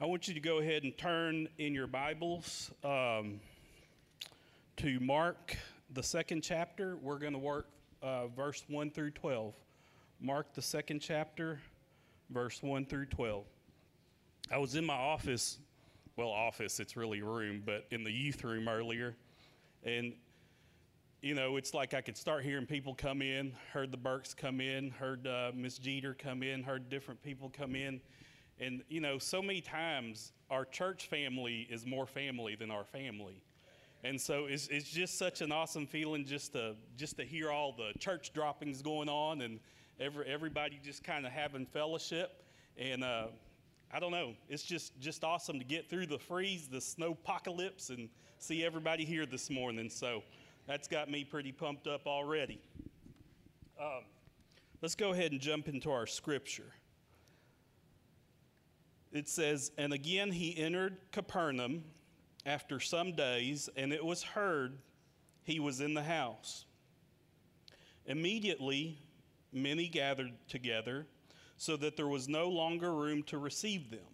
I want you to go ahead and turn in your Bibles um, to Mark, the second chapter. We're going to work uh, verse 1 through 12. Mark, the second chapter, verse 1 through 12. I was in my office, well, office, it's really room, but in the youth room earlier. And, you know, it's like I could start hearing people come in, heard the Burks come in, heard uh, Miss Jeter come in, heard different people come in. And, you know, so many times our church family is more family than our family. And so it's, it's just such an awesome feeling just to, just to hear all the church droppings going on and every, everybody just kind of having fellowship. And uh, I don't know, it's just, just awesome to get through the freeze, the snow apocalypse, and see everybody here this morning. So that's got me pretty pumped up already. Um, let's go ahead and jump into our scripture it says, And again he entered Capernaum after some days, and it was heard he was in the house. Immediately, many gathered together, so that there was no longer room to receive them,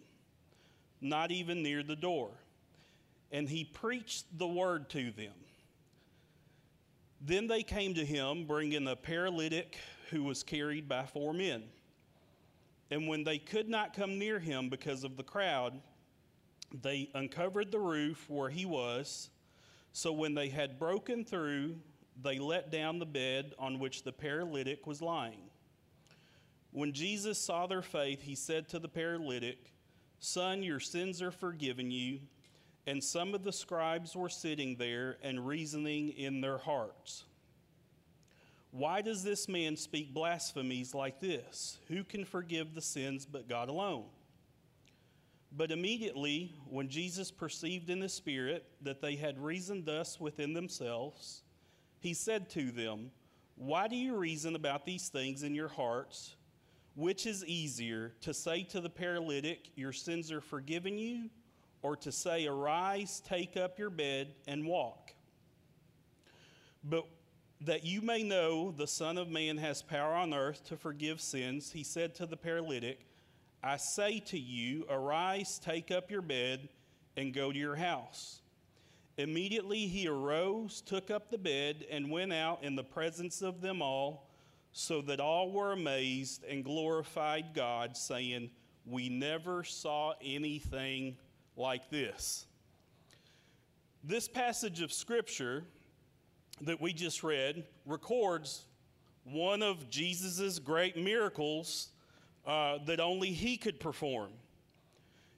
not even near the door. And he preached the word to them. Then they came to him, bringing a paralytic who was carried by four men. And when they could not come near him because of the crowd, they uncovered the roof where he was. So when they had broken through, they let down the bed on which the paralytic was lying. When Jesus saw their faith, he said to the paralytic, Son, your sins are forgiven you. And some of the scribes were sitting there and reasoning in their hearts. Why does this man speak blasphemies like this? Who can forgive the sins but God alone? But immediately, when Jesus perceived in the Spirit that they had reasoned thus within themselves, he said to them, Why do you reason about these things in your hearts? Which is easier, to say to the paralytic, Your sins are forgiven you, or to say, Arise, take up your bed, and walk? But that you may know the Son of Man has power on earth to forgive sins, he said to the paralytic, I say to you, arise, take up your bed, and go to your house. Immediately he arose, took up the bed, and went out in the presence of them all, so that all were amazed and glorified God, saying, We never saw anything like this. This passage of Scripture that we just read records one of Jesus' great miracles uh, that only he could perform.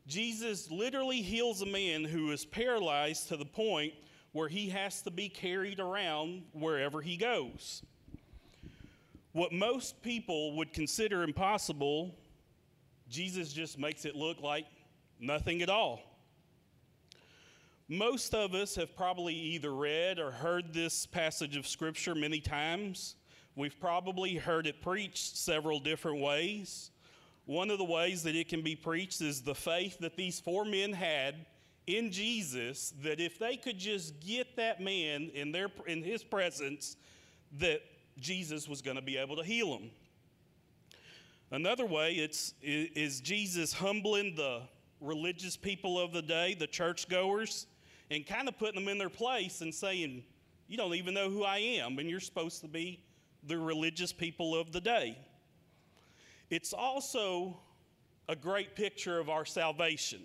Jesus literally heals a man who is paralyzed to the point where he has to be carried around wherever he goes. What most people would consider impossible, Jesus just makes it look like nothing at all. Most of us have probably either read or heard this passage of Scripture many times. We've probably heard it preached several different ways. One of the ways that it can be preached is the faith that these four men had in Jesus that if they could just get that man in their in his presence that Jesus was going to be able to heal him. Another way it's is Jesus humbling the religious people of the day, the churchgoers, and kind of putting them in their place and saying, You don't even know who I am, and you're supposed to be the religious people of the day. It's also a great picture of our salvation.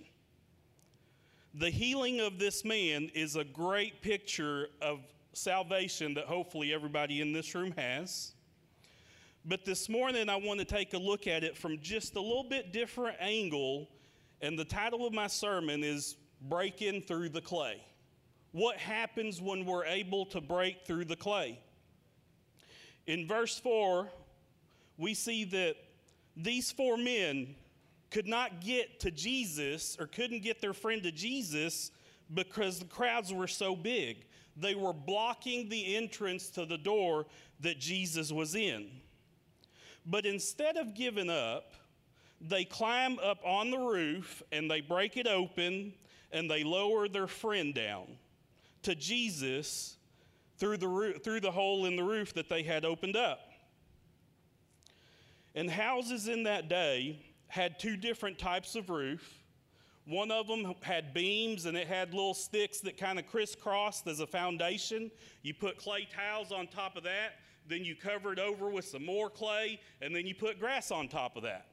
The healing of this man is a great picture of salvation that hopefully everybody in this room has. But this morning, I want to take a look at it from just a little bit different angle. And the title of my sermon is breaking through the clay. What happens when we're able to break through the clay? In verse 4, we see that these four men could not get to Jesus or couldn't get their friend to Jesus because the crowds were so big. They were blocking the entrance to the door that Jesus was in. But instead of giving up, they climb up on the roof and they break it open and they lower their friend down to Jesus through the, through the hole in the roof that they had opened up. And houses in that day had two different types of roof. One of them had beams and it had little sticks that kind of crisscrossed as a foundation. You put clay tiles on top of that, then you cover it over with some more clay, and then you put grass on top of that.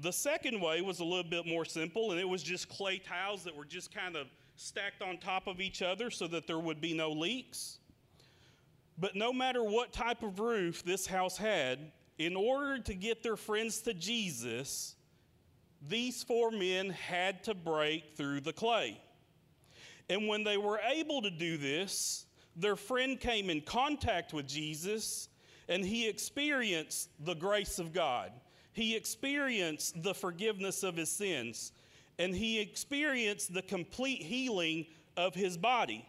The second way was a little bit more simple, and it was just clay tiles that were just kind of stacked on top of each other so that there would be no leaks. But no matter what type of roof this house had, in order to get their friends to Jesus, these four men had to break through the clay. And when they were able to do this, their friend came in contact with Jesus and he experienced the grace of God. He experienced the forgiveness of his sins and he experienced the complete healing of his body.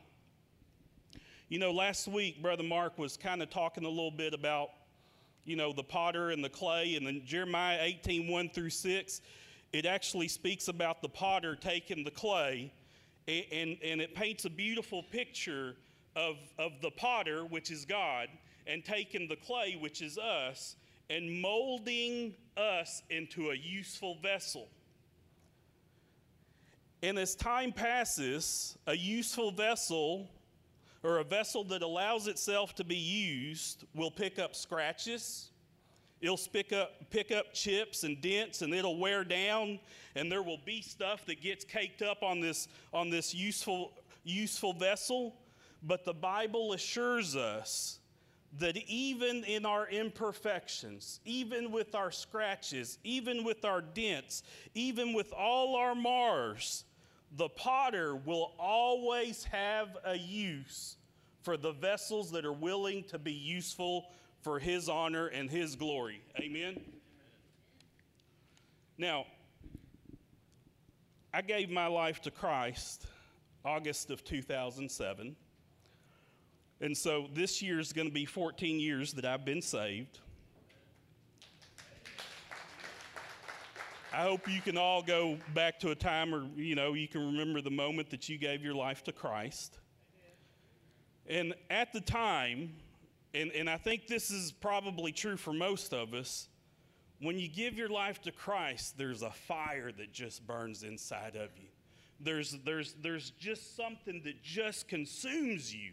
You know, last week, Brother Mark was kind of talking a little bit about, you know, the potter and the clay, and then Jeremiah 18 1 through 6, it actually speaks about the potter taking the clay, and, and, and it paints a beautiful picture of, of the potter, which is God, and taking the clay, which is us, and molding us into a useful vessel. And as time passes, a useful vessel or a vessel that allows itself to be used will pick up scratches. It'll pick up, pick up chips and dents and it'll wear down, and there will be stuff that gets caked up on this, on this useful, useful vessel. But the Bible assures us that even in our imperfections, even with our scratches, even with our dents, even with all our mars, the potter will always have a use for the vessels that are willing to be useful for his honor and his glory. Amen. Now, I gave my life to Christ August of 2007. And so this year is going to be 14 years that I've been saved. I hope you can all go back to a time or, you know, you can remember the moment that you gave your life to Christ. And at the time, and, and I think this is probably true for most of us, when you give your life to Christ, there's a fire that just burns inside of you. There's, there's, there's just something that just consumes you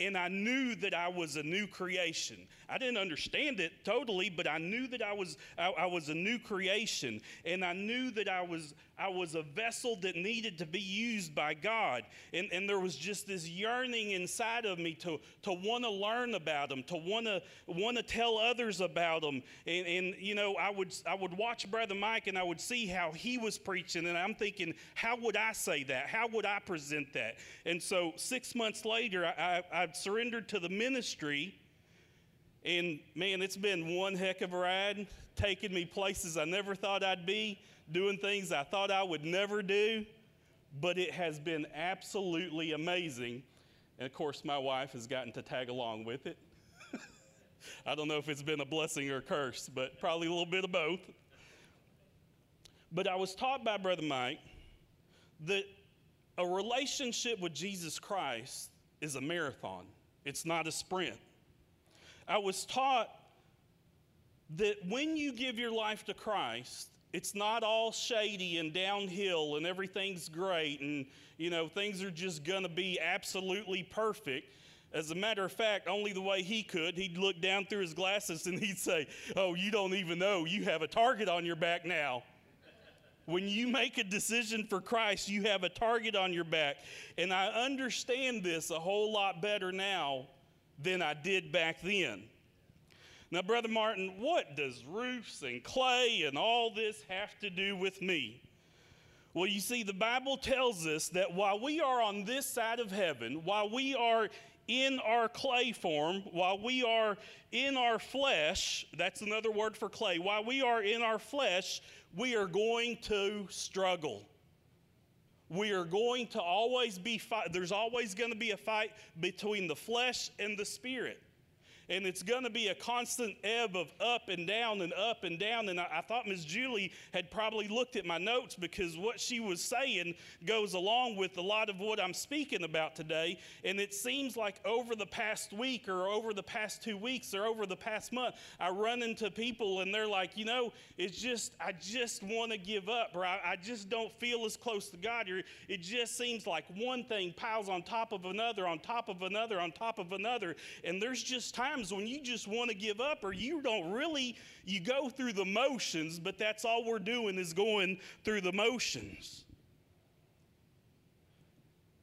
and I knew that I was a new creation. I didn't understand it totally, but I knew that I was, I, I, was a new creation, and I knew that I was, I was a vessel that needed to be used by God. And, and there was just this yearning inside of me to, to want to learn about Him, to want to want to tell others about Him. And, and you know, I would I would watch Brother Mike, and I would see how he was preaching, and I'm thinking, how would I say that? How would I present that? And so six months later, I, I, I surrendered to the ministry. And man, it's been one heck of a ride, taking me places I never thought I'd be doing things I thought I would never do, but it has been absolutely amazing. And of course, my wife has gotten to tag along with it. I don't know if it's been a blessing or a curse, but probably a little bit of both. But I was taught by Brother Mike that a relationship with Jesus Christ is a marathon, it's not a sprint. I was taught that when you give your life to Christ, it's not all shady and downhill and everything's great and you know things are just going to be absolutely perfect. As a matter of fact only the way he could he'd look down through his glasses and he'd say oh you don't even know. You have a target on your back now when you make a decision for Christ, you have a target on your back. And I understand this a whole lot better now than I did back then. Now, Brother Martin, what does roofs and clay and all this have to do with me? Well, you see, the Bible tells us that while we are on this side of heaven, while we are in our clay form, while we are in our flesh, that's another word for clay, while we are in our flesh, we are going to struggle. We are going to always be fight. There's always going to be a fight between the flesh and the spirit. And it's going to be a constant ebb of up and down and up and down. And I, I thought Miss Julie had probably looked at my notes because what she was saying goes along with a lot of what I'm speaking about today. And it seems like over the past week or over the past two weeks or over the past month, I run into people and they're like, you know, it's just, I just want to give up or I, I just don't feel as close to God. Or it just seems like one thing piles on top of another, on top of another, on top of another. And there's just times when you just want to give up or you don't really, you go through the motions, but that's all we're doing is going through the motions.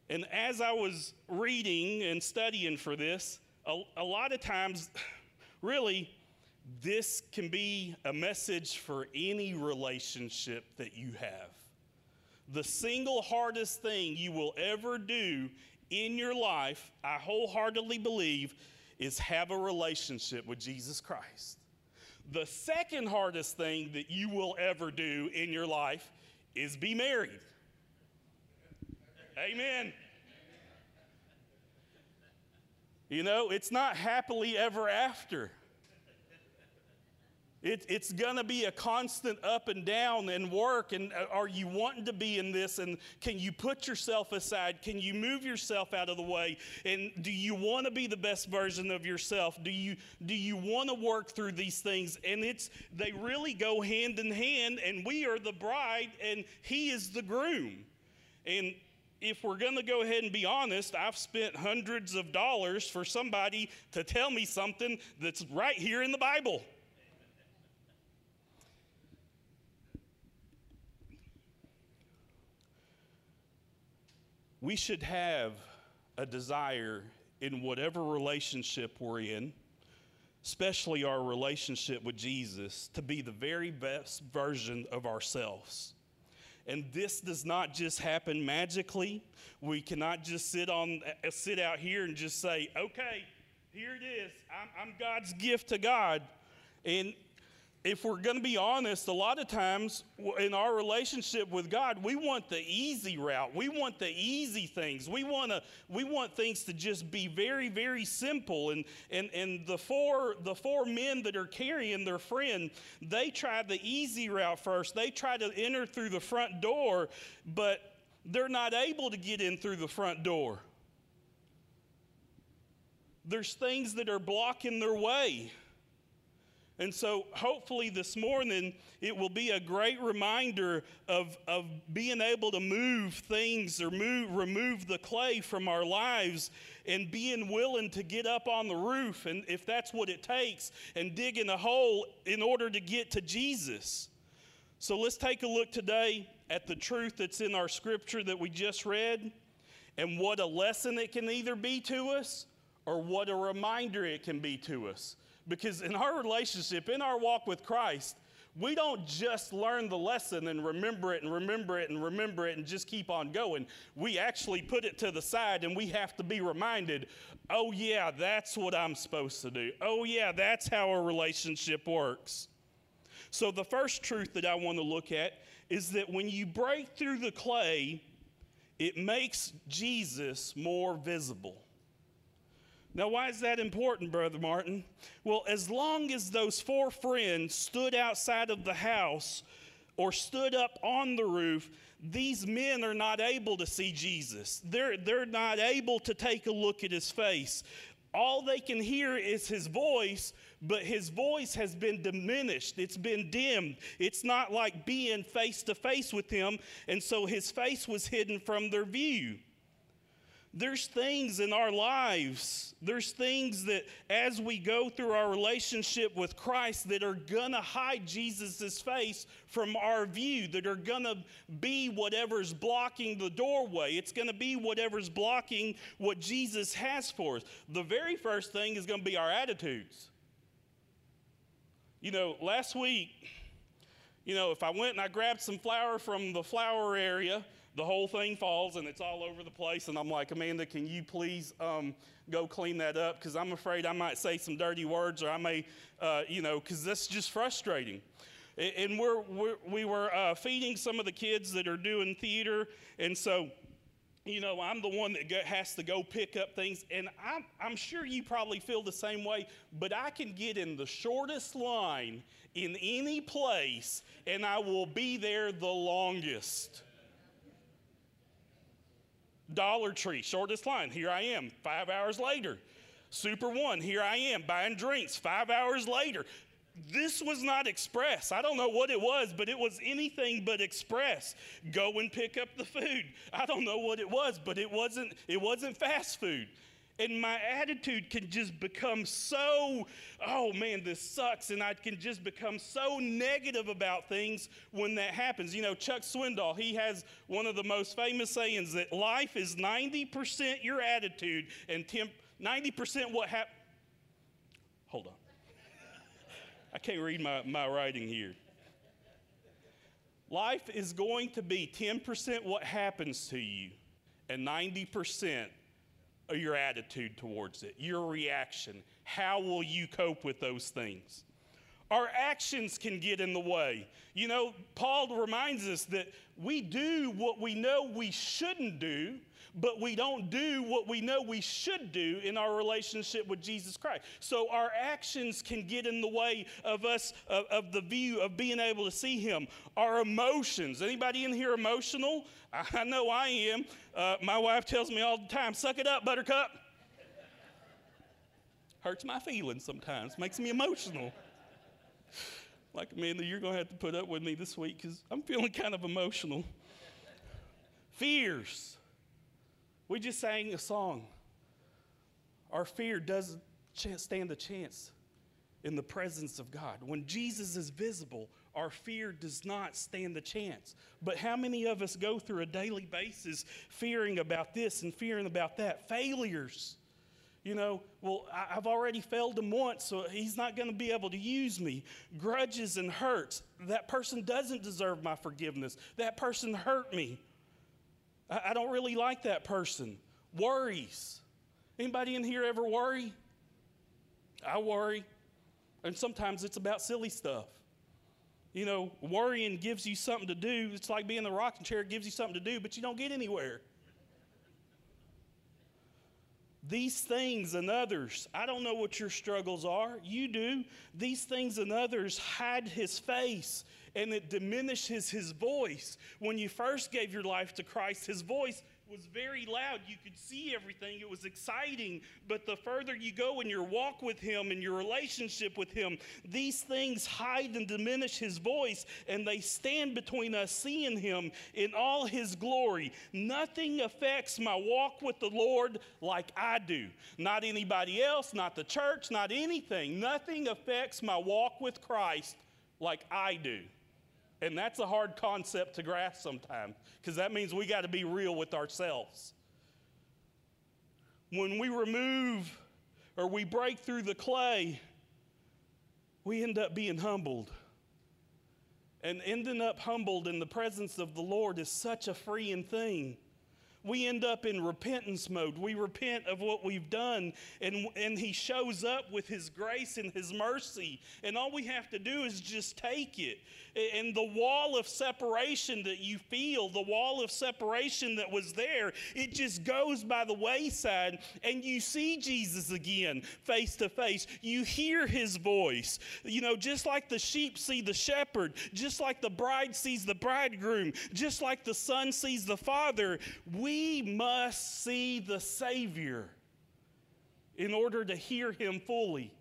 And as I was reading and studying for this, a, a lot of times, really, this can be a message for any relationship that you have. The single hardest thing you will ever do in your life, I wholeheartedly believe, is have a relationship with Jesus Christ. The second hardest thing that you will ever do in your life is be married. Amen. You know, it's not happily ever after. It, it's going to be a constant up and down and work. And uh, are you wanting to be in this? And can you put yourself aside? Can you move yourself out of the way? And do you want to be the best version of yourself? Do you, do you want to work through these things? And it's, they really go hand in hand. And we are the bride and he is the groom. And if we're going to go ahead and be honest, I've spent hundreds of dollars for somebody to tell me something that's right here in the Bible. We should have a desire in whatever relationship we're in, especially our relationship with Jesus, to be the very best version of ourselves. And this does not just happen magically. We cannot just sit on uh, sit out here and just say, "Okay, here it is. I'm, I'm God's gift to God." And if we're going to be honest, a lot of times in our relationship with God, we want the easy route. We want the easy things. We want to we want things to just be very very simple. And and and the four the four men that are carrying their friend, they try the easy route first. They try to enter through the front door, but they're not able to get in through the front door. There's things that are blocking their way. And so, hopefully, this morning, it will be a great reminder of, of being able to move things or move, remove the clay from our lives and being willing to get up on the roof, and if that's what it takes, and digging a hole in order to get to Jesus. So, let's take a look today at the truth that's in our scripture that we just read and what a lesson it can either be to us or what a reminder it can be to us. Because in our relationship, in our walk with Christ, we don't just learn the lesson and remember it and remember it and remember it and just keep on going. We actually put it to the side and we have to be reminded oh, yeah, that's what I'm supposed to do. Oh, yeah, that's how a relationship works. So, the first truth that I want to look at is that when you break through the clay, it makes Jesus more visible. Now, why is that important, Brother Martin? Well, as long as those four friends stood outside of the house or stood up on the roof, these men are not able to see Jesus. They're, they're not able to take a look at his face. All they can hear is his voice, but his voice has been diminished. It's been dimmed. It's not like being face to face with him, and so his face was hidden from their view there's things in our lives, there's things that as we go through our relationship with Christ that are gonna hide Jesus' face from our view, that are gonna be whatever's blocking the doorway. It's gonna be whatever's blocking what Jesus has for us. The very first thing is gonna be our attitudes. You know, last week, you know, if I went and I grabbed some flour from the flour area, the whole thing falls and it's all over the place. And I'm like, Amanda, can you please um, go clean that up? Because I'm afraid I might say some dirty words or I may, uh, you know, because that's just frustrating. And we're, we're we were uh, feeding some of the kids that are doing theater. And so you know, I'm the one that has to go pick up things, and I'm, I'm sure you probably feel the same way, but I can get in the shortest line in any place, and I will be there the longest. Dollar Tree, shortest line, here I am, five hours later. Super One, here I am, buying drinks, five hours later this was not express. I don't know what it was, but it was anything but express. Go and pick up the food. I don't know what it was, but it wasn't it wasn't fast food. And my attitude can just become so, oh man, this sucks. And I can just become so negative about things when that happens. You know, Chuck Swindoll, he has one of the most famous sayings that life is 90% your attitude and 10, 90% what happened. Hold on. I can't read my, my writing here. Life is going to be 10% what happens to you and 90% of your attitude towards it, your reaction. How will you cope with those things? Our actions can get in the way. You know, Paul reminds us that we do what we know we shouldn't do but we don't do what we know we should do in our relationship with Jesus Christ. So our actions can get in the way of us, of, of the view of being able to see Him. Our emotions. Anybody in here emotional? I know I am. Uh, my wife tells me all the time, suck it up, buttercup. Hurts my feelings sometimes, makes me emotional. Like, Amanda, you're going to have to put up with me this week because I'm feeling kind of emotional. Fears. We just sang a song. Our fear doesn't stand a chance in the presence of God. When Jesus is visible, our fear does not stand a chance. But how many of us go through a daily basis fearing about this and fearing about that? Failures. You know, well, I've already failed him once, so he's not going to be able to use me. Grudges and hurts. That person doesn't deserve my forgiveness. That person hurt me. I, I don't really like that person. Worries. Anybody in here ever worry? I worry. And sometimes it's about silly stuff. You know, worrying gives you something to do. It's like being in the rocking chair, it gives you something to do, but you don't get anywhere. These things and others, I don't know what your struggles are. You do. These things and others hide his face and it diminishes his voice. When you first gave your life to Christ, his voice was very loud. You could see everything. It was exciting. But the further you go in your walk with Him and your relationship with Him, these things hide and diminish His voice, and they stand between us seeing Him in all His glory. Nothing affects my walk with the Lord like I do. Not anybody else, not the church, not anything. Nothing affects my walk with Christ like I do. And that's a hard concept to grasp sometimes because that means we got to be real with ourselves. When we remove or we break through the clay, we end up being humbled. And ending up humbled in the presence of the Lord is such a freeing thing we end up in repentance mode. We repent of what we've done, and, and He shows up with His grace and His mercy. And all we have to do is just take it. And the wall of separation that you feel, the wall of separation that was there, it just goes by the wayside, and you see Jesus again face to face. You hear His voice. You know, just like the sheep see the shepherd, just like the bride sees the bridegroom, just like the son sees the father, we we must see the Savior in order to hear Him fully.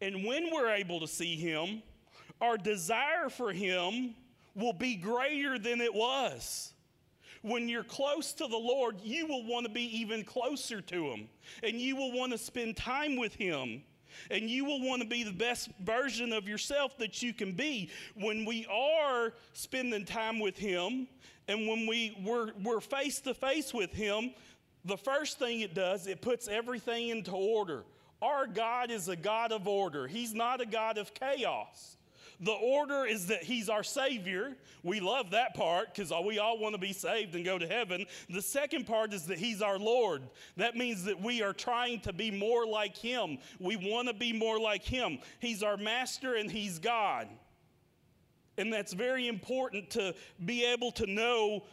And when we're able to see Him, our desire for Him will be greater than it was. When you're close to the Lord, you will want to be even closer to Him, and you will want to spend time with Him and you will want to be the best version of yourself that you can be. When we are spending time with Him and when we, we're, we're face to face with Him, the first thing it does, it puts everything into order. Our God is a God of order, He's not a God of chaos. The order is that He's our Savior. We love that part because we all want to be saved and go to heaven. The second part is that He's our Lord. That means that we are trying to be more like Him. We want to be more like Him. He's our Master and He's God. And that's very important to be able to know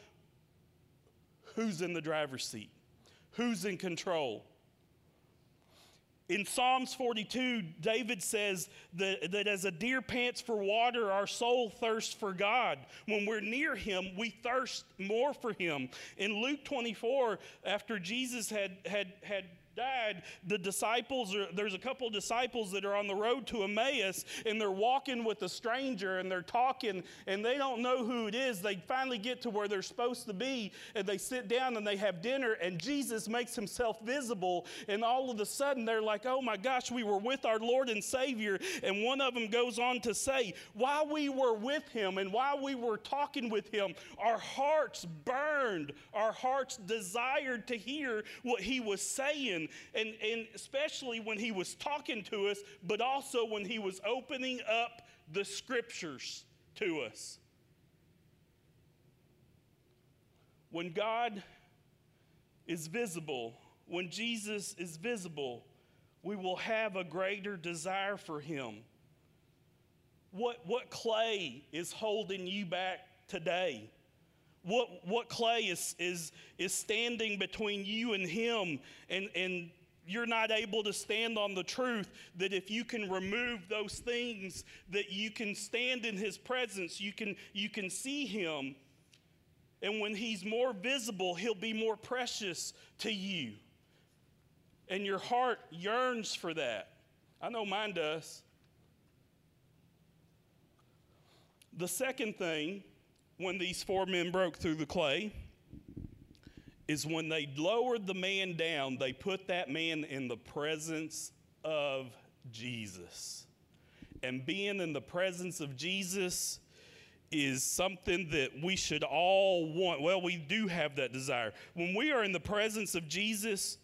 who's in the driver's seat, who's in control. In Psalms 42, David says that, that as a deer pants for water, our soul thirsts for God. When we're near Him, we thirst more for Him. In Luke 24, after Jesus had, had, had died, the disciples, are, there's a couple disciples that are on the road to Emmaus and they're walking with a stranger and they're talking and they don't know who it is. They finally get to where they're supposed to be and they sit down and they have dinner and Jesus makes himself visible. And all of a sudden they're like, oh my gosh, we were with our Lord and Savior. And one of them goes on to say, while we were with him and while we were talking with him, our hearts burned, our hearts desired to hear what he was saying and, and especially when he was talking to us, but also when he was opening up the scriptures to us. When God is visible, when Jesus is visible, we will have a greater desire for him. What, what clay is holding you back today? What, what clay is, is, is standing between you and him and, and you're not able to stand on the truth that if you can remove those things that you can stand in his presence you can you can see him. And when he's more visible he'll be more precious to you. And your heart yearns for that. I know mine does. The second thing when these four men broke through the clay is when they lowered the man down, they put that man in the presence of Jesus. And being in the presence of Jesus is something that we should all want. Well, we do have that desire. When we are in the presence of Jesus,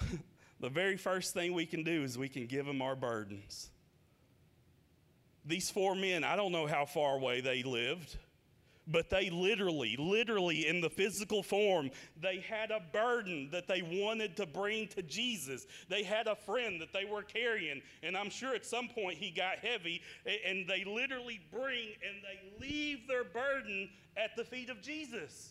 the very first thing we can do is we can give him our burdens. These four men, I don't know how far away they lived but they literally, literally in the physical form, they had a burden that they wanted to bring to Jesus. They had a friend that they were carrying, and I'm sure at some point he got heavy, and they literally bring and they leave their burden at the feet of Jesus.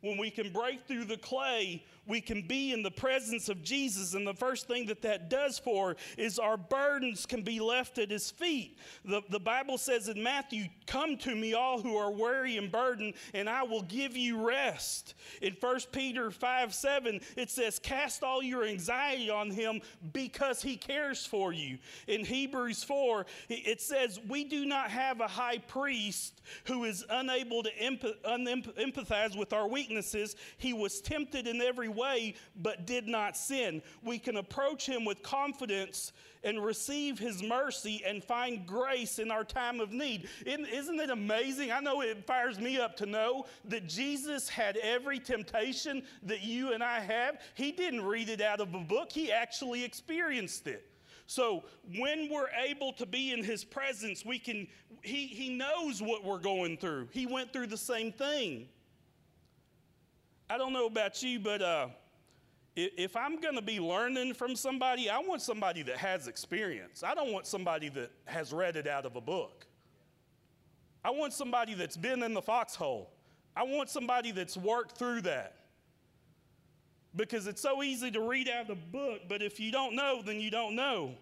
When we can break through the clay, we can be in the presence of Jesus. And the first thing that that does for is our burdens can be left at his feet. The, the Bible says in Matthew, Come to me, all who are weary and burdened, and I will give you rest. In 1 Peter 5 7, it says, Cast all your anxiety on him because he cares for you. In Hebrews 4, it says, We do not have a high priest who is unable to empathize with our weaknesses. He was tempted in every way, but did not sin. We can approach him with confidence and receive his mercy and find grace in our time of need. Isn't it amazing? I know it fires me up to know that Jesus had every temptation that you and I have. He didn't read it out of a book, he actually experienced it. So when we're able to be in his presence, we can he he knows what we're going through. He went through the same thing. I don't know about you, but uh, if I'm going to be learning from somebody, I want somebody that has experience. I don't want somebody that has read it out of a book. I want somebody that's been in the foxhole. I want somebody that's worked through that. Because it's so easy to read out of a book, but if you don't know, then you don't know.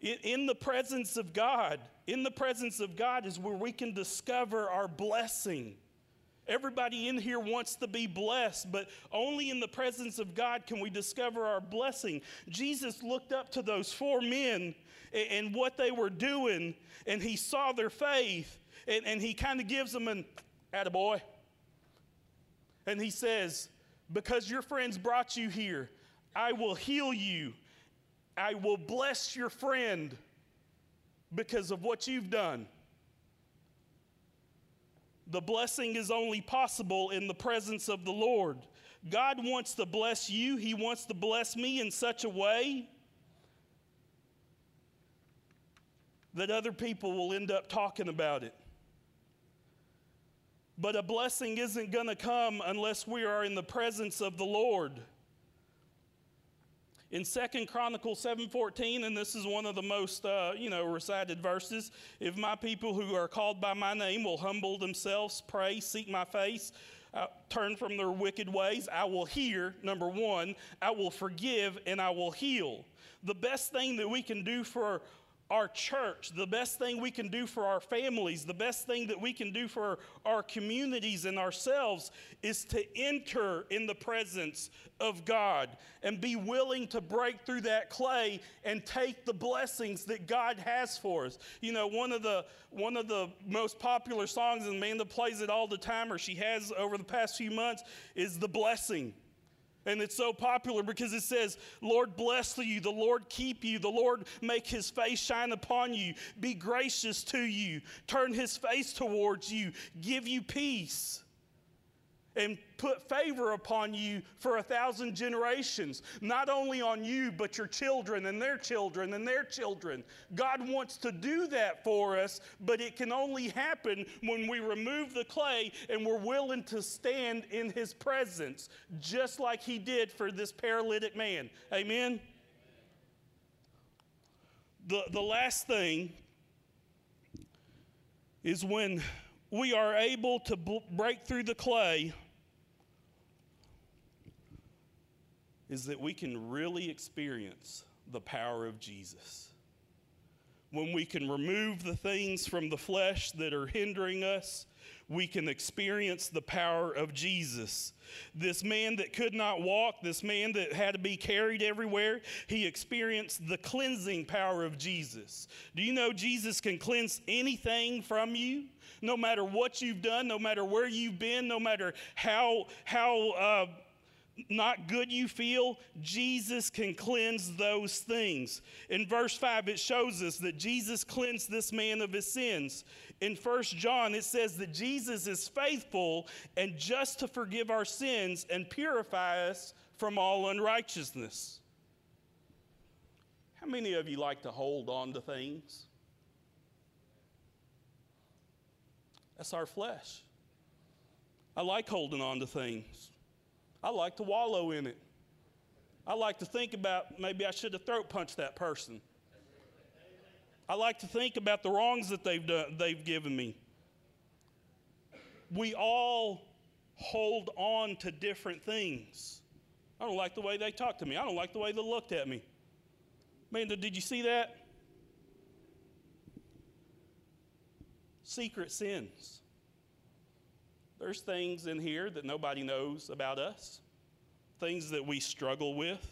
In the presence of God, in the presence of God is where we can discover our blessing. Everybody in here wants to be blessed, but only in the presence of God can we discover our blessing. Jesus looked up to those four men and, and what they were doing, and he saw their faith, and, and he kind of gives them an attaboy. And he says, Because your friends brought you here, I will heal you. I will bless your friend because of what you've done. The blessing is only possible in the presence of the Lord. God wants to bless you, He wants to bless me in such a way that other people will end up talking about it. But a blessing isn't going to come unless we are in the presence of the Lord. In Second Chronicles 7:14, and this is one of the most uh, you know recited verses, if my people who are called by my name will humble themselves, pray, seek my face, uh, turn from their wicked ways, I will hear, number one, I will forgive and I will heal. The best thing that we can do for our church, the best thing we can do for our families, the best thing that we can do for our communities and ourselves is to enter in the presence of God and be willing to break through that clay and take the blessings that God has for us. You know, one of the one of the most popular songs, and Amanda plays it all the time, or she has over the past few months, is The Blessing. And it's so popular because it says, Lord bless you, the Lord keep you, the Lord make his face shine upon you, be gracious to you, turn his face towards you, give you peace and put favor upon you for a thousand generations, not only on you, but your children and their children and their children. God wants to do that for us, but it can only happen when we remove the clay and we're willing to stand in His presence, just like He did for this paralytic man. Amen? The, the last thing is when we are able to break through the clay is that we can really experience the power of Jesus. When we can remove the things from the flesh that are hindering us, we can experience the power of Jesus. This man that could not walk, this man that had to be carried everywhere, he experienced the cleansing power of Jesus. Do you know Jesus can cleanse anything from you? No matter what you've done, no matter where you've been, no matter how, how, uh, not good you feel, Jesus can cleanse those things. In verse 5, it shows us that Jesus cleansed this man of his sins. In 1 John, it says that Jesus is faithful and just to forgive our sins and purify us from all unrighteousness. How many of you like to hold on to things? That's our flesh. I like holding on to things. I like to wallow in it. I like to think about maybe I should have throat punched that person. I like to think about the wrongs that they've, done, they've given me. We all hold on to different things. I don't like the way they talked to me. I don't like the way they looked at me. Man, did you see that? Secret sins. There's things in here that nobody knows about us, things that we struggle with.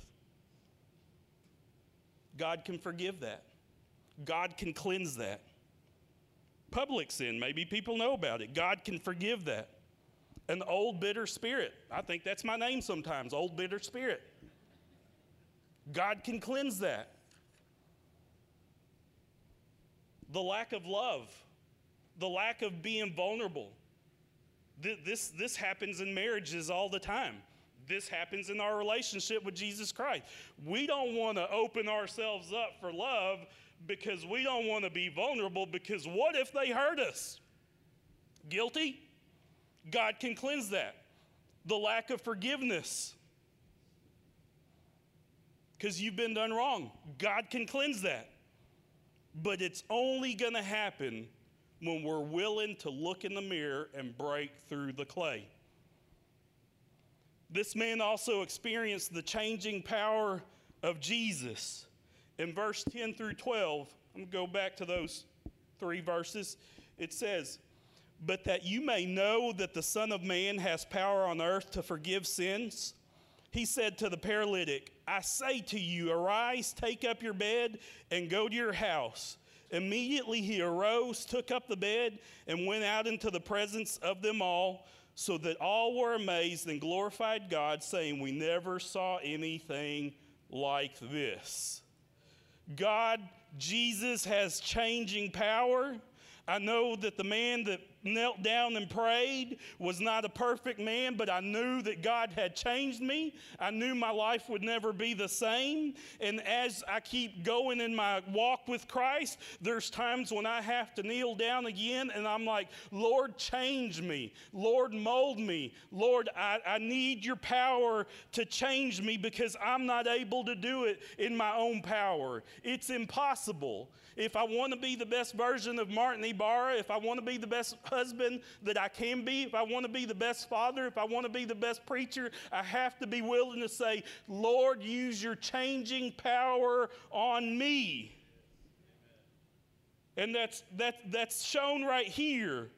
God can forgive that, God can cleanse that. Public sin, maybe people know about it. God can forgive that. An old bitter spirit. I think that's my name sometimes, old bitter spirit. God can cleanse that. The lack of love, the lack of being vulnerable, this, this happens in marriages all the time. This happens in our relationship with Jesus Christ. We don't want to open ourselves up for love because we don't want to be vulnerable because what if they hurt us? Guilty? God can cleanse that. The lack of forgiveness because you've been done wrong. God can cleanse that. But it's only going to happen when we're willing to look in the mirror and break through the clay. This man also experienced the changing power of Jesus. In verse 10 through 12, I'm going to go back to those three verses. It says, But that you may know that the Son of Man has power on earth to forgive sins, he said to the paralytic, I say to you, arise, take up your bed, and go to your house. Immediately he arose, took up the bed, and went out into the presence of them all, so that all were amazed and glorified God, saying, We never saw anything like this. God, Jesus has changing power. I know that the man that knelt down and prayed was not a perfect man, but I knew that God had changed me. I knew my life would never be the same. And as I keep going in my walk with Christ, there's times when I have to kneel down again and I'm like, Lord, change me. Lord, mold me. Lord, I, I need your power to change me because I'm not able to do it in my own power. It's impossible. If I want to be the best version of Martin Ibarra, if I want to be the best husband that I can be, if I want to be the best father, if I want to be the best preacher, I have to be willing to say, Lord, use your changing power on me. And that's, that, that's shown right here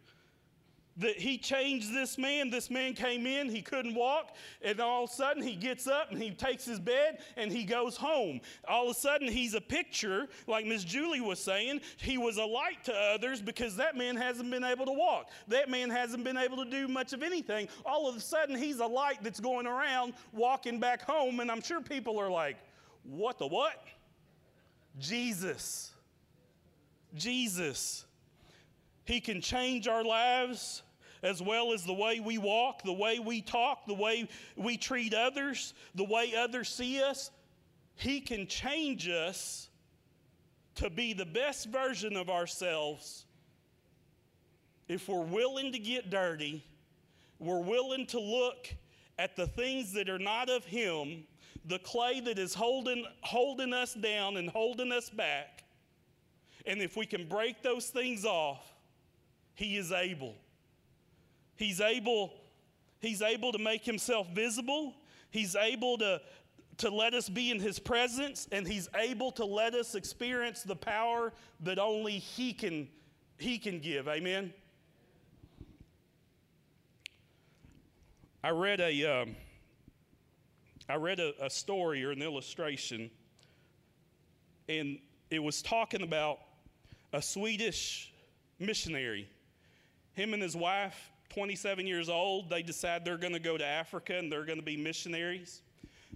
that he changed this man. This man came in, he couldn't walk, and all of a sudden he gets up and he takes his bed and he goes home. All of a sudden he's a picture, like Miss Julie was saying, he was a light to others because that man hasn't been able to walk. That man hasn't been able to do much of anything. All of a sudden he's a light that's going around walking back home, and I'm sure people are like, what the what? Jesus. Jesus. He can change our lives as well as the way we walk, the way we talk, the way we treat others, the way others see us. He can change us to be the best version of ourselves if we're willing to get dirty, we're willing to look at the things that are not of Him, the clay that is holding, holding us down and holding us back. And if we can break those things off, He is able. He's able, he's able to make himself visible. He's able to, to let us be in his presence, and he's able to let us experience the power that only he can, he can give. Amen. I read a, um, I read a, a story or an illustration, and it was talking about a Swedish missionary. Him and his wife 27 years old, they decide they're going to go to Africa and they're going to be missionaries.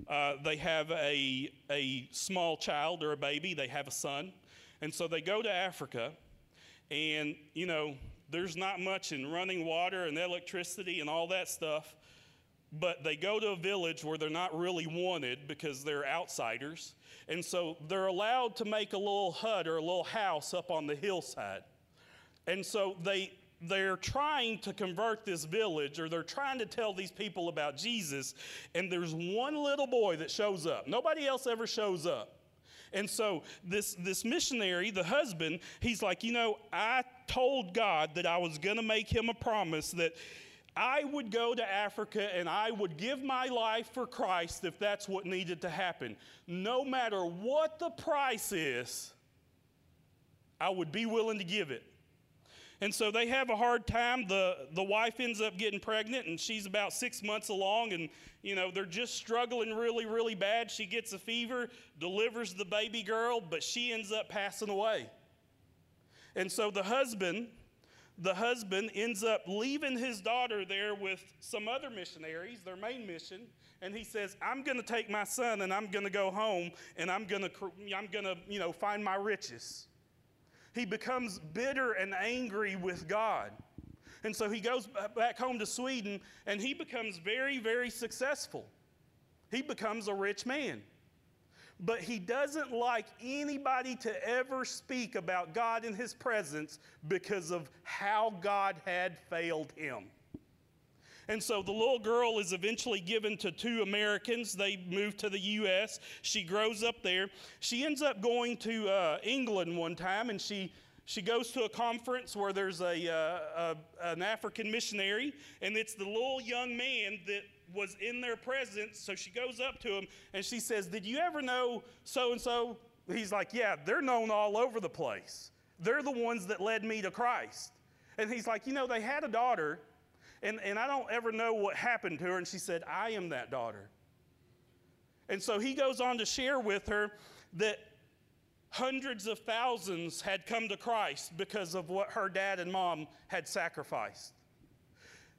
Uh, they have a, a small child or a baby, they have a son. And so they go to Africa, and, you know, there's not much in running water and electricity and all that stuff. But they go to a village where they're not really wanted because they're outsiders. And so they're allowed to make a little hut or a little house up on the hillside. And so they, they're trying to convert this village or they're trying to tell these people about Jesus, and there's one little boy that shows up. Nobody else ever shows up. And so this, this missionary, the husband, he's like, you know, I told God that I was going to make him a promise that I would go to Africa and I would give my life for Christ if that's what needed to happen. No matter what the price is, I would be willing to give it. And so they have a hard time. The, the wife ends up getting pregnant, and she's about six months along, and, you know, they're just struggling really, really bad. She gets a fever, delivers the baby girl, but she ends up passing away. And so the husband, the husband ends up leaving his daughter there with some other missionaries, their main mission, and he says, "I'm going to take my son and I'm going to go home and I'm going to I'm going to, you know, find my riches." He becomes bitter and angry with God. And so he goes back home to Sweden and he becomes very, very successful. He becomes a rich man. But he doesn't like anybody to ever speak about God in his presence because of how God had failed him. And so the little girl is eventually given to two Americans. They move to the U.S. She grows up there. She ends up going to uh, England one time, and she she goes to a conference where there's a, uh, a, an African missionary, and it's the little young man that was in their presence. So she goes up to him and she says, "Did you ever know so and so?" He's like, "Yeah, they're known all over the place. They're the ones that led me to Christ." And he's like, "You know, they had a daughter." And, and I don't ever know what happened to her. And she said, I am that daughter. And so he goes on to share with her that hundreds of thousands had come to Christ because of what her dad and mom had sacrificed.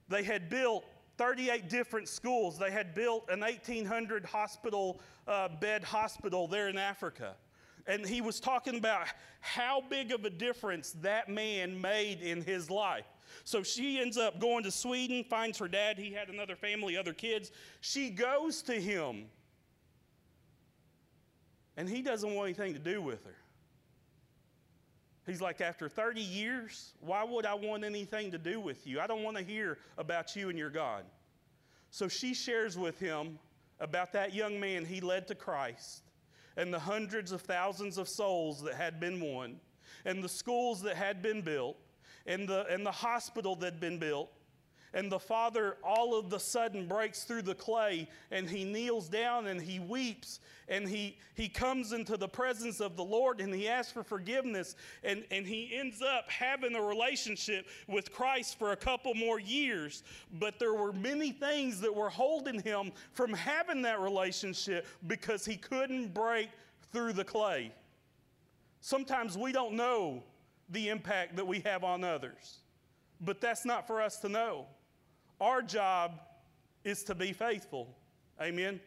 They had built 38 different schools, they had built an 1,800 hospital uh, bed hospital there in Africa. And he was talking about how big of a difference that man made in his life. So she ends up going to Sweden, finds her dad. He had another family, other kids. She goes to him, and he doesn't want anything to do with her. He's like, after 30 years, why would I want anything to do with you? I don't want to hear about you and your God. So she shares with him about that young man he led to Christ and the hundreds of thousands of souls that had been won, and the schools that had been built, and the, and the hospital that had been built. And the father all of the sudden breaks through the clay and he kneels down and he weeps and he, he comes into the presence of the Lord and he asks for forgiveness and, and he ends up having a relationship with Christ for a couple more years. But there were many things that were holding him from having that relationship because he couldn't break through the clay. Sometimes we don't know the impact that we have on others. But that's not for us to know. Our job is to be faithful. Amen.